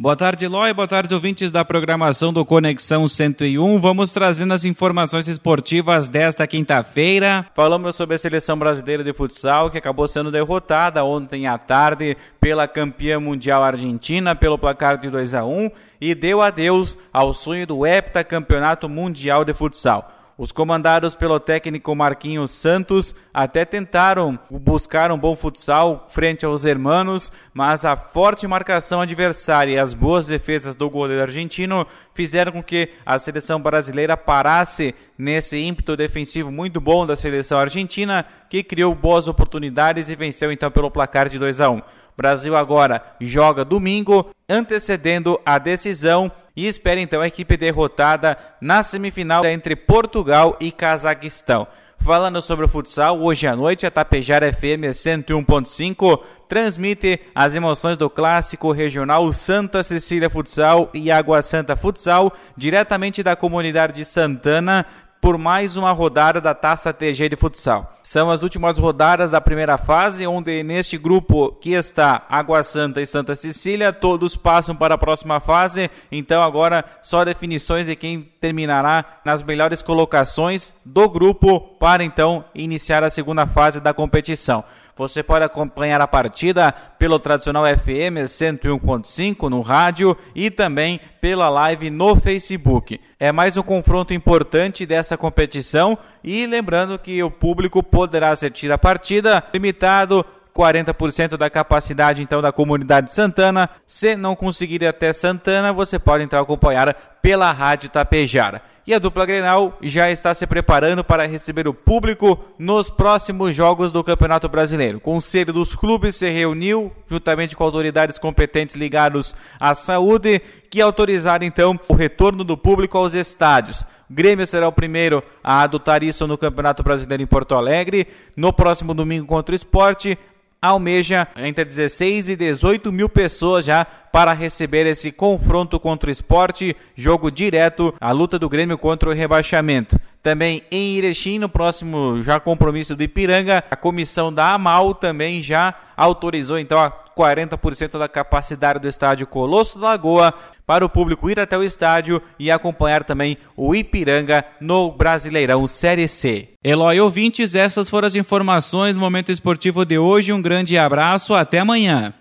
Boa tarde, Lói. Boa tarde, ouvintes da programação do Conexão 101. Vamos trazendo as informações esportivas desta quinta-feira. Falamos sobre a seleção brasileira de futsal, que acabou sendo derrotada ontem à tarde pela campeã mundial argentina pelo placar de 2 a 1 e deu adeus ao sonho do heptacampeonato mundial de futsal. Os comandados pelo técnico Marquinhos Santos até tentaram buscar um bom futsal frente aos hermanos, mas a forte marcação adversária e as boas defesas do goleiro argentino fizeram com que a seleção brasileira parasse nesse ímpeto defensivo muito bom da seleção argentina, que criou boas oportunidades e venceu então pelo placar de 2 a 1. Brasil agora joga domingo, antecedendo a decisão e espera então a equipe derrotada na semifinal entre Portugal e Cazaquistão. Falando sobre o futsal, hoje à noite a Tapejara FM 101.5 transmite as emoções do clássico regional Santa Cecília Futsal e Água Santa Futsal, diretamente da comunidade de Santana, por mais uma rodada da Taça TG de Futsal. São as últimas rodadas da primeira fase, onde neste grupo que está Água Santa e Santa Cecília, todos passam para a próxima fase. Então agora só definições de quem terminará nas melhores colocações do grupo para então iniciar a segunda fase da competição. Você pode acompanhar a partida pelo tradicional FM 101.5 no rádio e também pela live no Facebook. É mais um confronto importante dessa competição e lembrando que o público poderá assistir a partida limitado 40% da capacidade então da comunidade Santana. Se não conseguir ir até Santana, você pode então acompanhar pela Rádio Tapejara. E a dupla Grenal já está se preparando para receber o público nos próximos jogos do Campeonato Brasileiro. O Conselho dos Clubes se reuniu, juntamente com autoridades competentes ligados à saúde, que autorizaram então o retorno do público aos estádios. O Grêmio será o primeiro a adotar isso no Campeonato Brasileiro em Porto Alegre. No próximo domingo contra o esporte, almeja entre 16 e 18 mil pessoas já para receber esse confronto contra o esporte, jogo direto, a luta do Grêmio contra o rebaixamento. Também em Erechim, no próximo já compromisso do Ipiranga, a comissão da AMAL também já autorizou então a 40% da capacidade do estádio Colosso da Lagoa para o público ir até o estádio e acompanhar também o Ipiranga no Brasileirão Série C. Eloy ouvintes, essas foram as informações do Momento Esportivo de hoje. Um grande abraço, até amanhã.